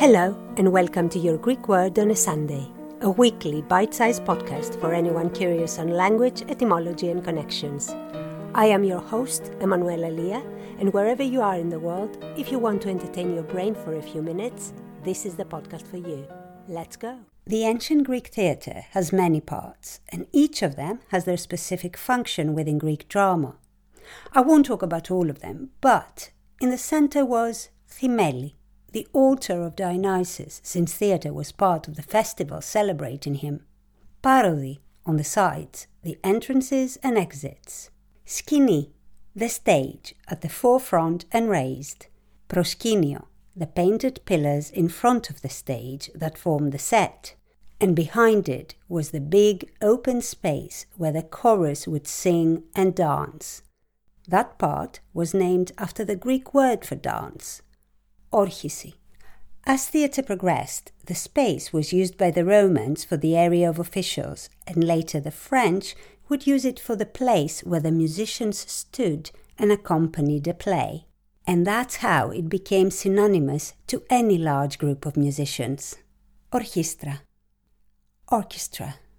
Hello, and welcome to Your Greek Word on a Sunday, a weekly bite sized podcast for anyone curious on language, etymology, and connections. I am your host, Emmanuela Lia, and wherever you are in the world, if you want to entertain your brain for a few minutes, this is the podcast for you. Let's go. The ancient Greek theatre has many parts, and each of them has their specific function within Greek drama. I won't talk about all of them, but in the center was Thymeli, the altar of Dionysus, since theatre was part of the festival celebrating him. Parodi, on the sides, the entrances and exits. Skini, the stage, at the forefront and raised. Proskinio, the painted pillars in front of the stage that form the set. And behind it was the big open space where the chorus would sing and dance. That part was named after the Greek word for dance, orchisi. As theatre progressed, the space was used by the Romans for the area of officials, and later the French would use it for the place where the musicians stood and accompanied a play. And that's how it became synonymous to any large group of musicians. Orchestra. Orchestra.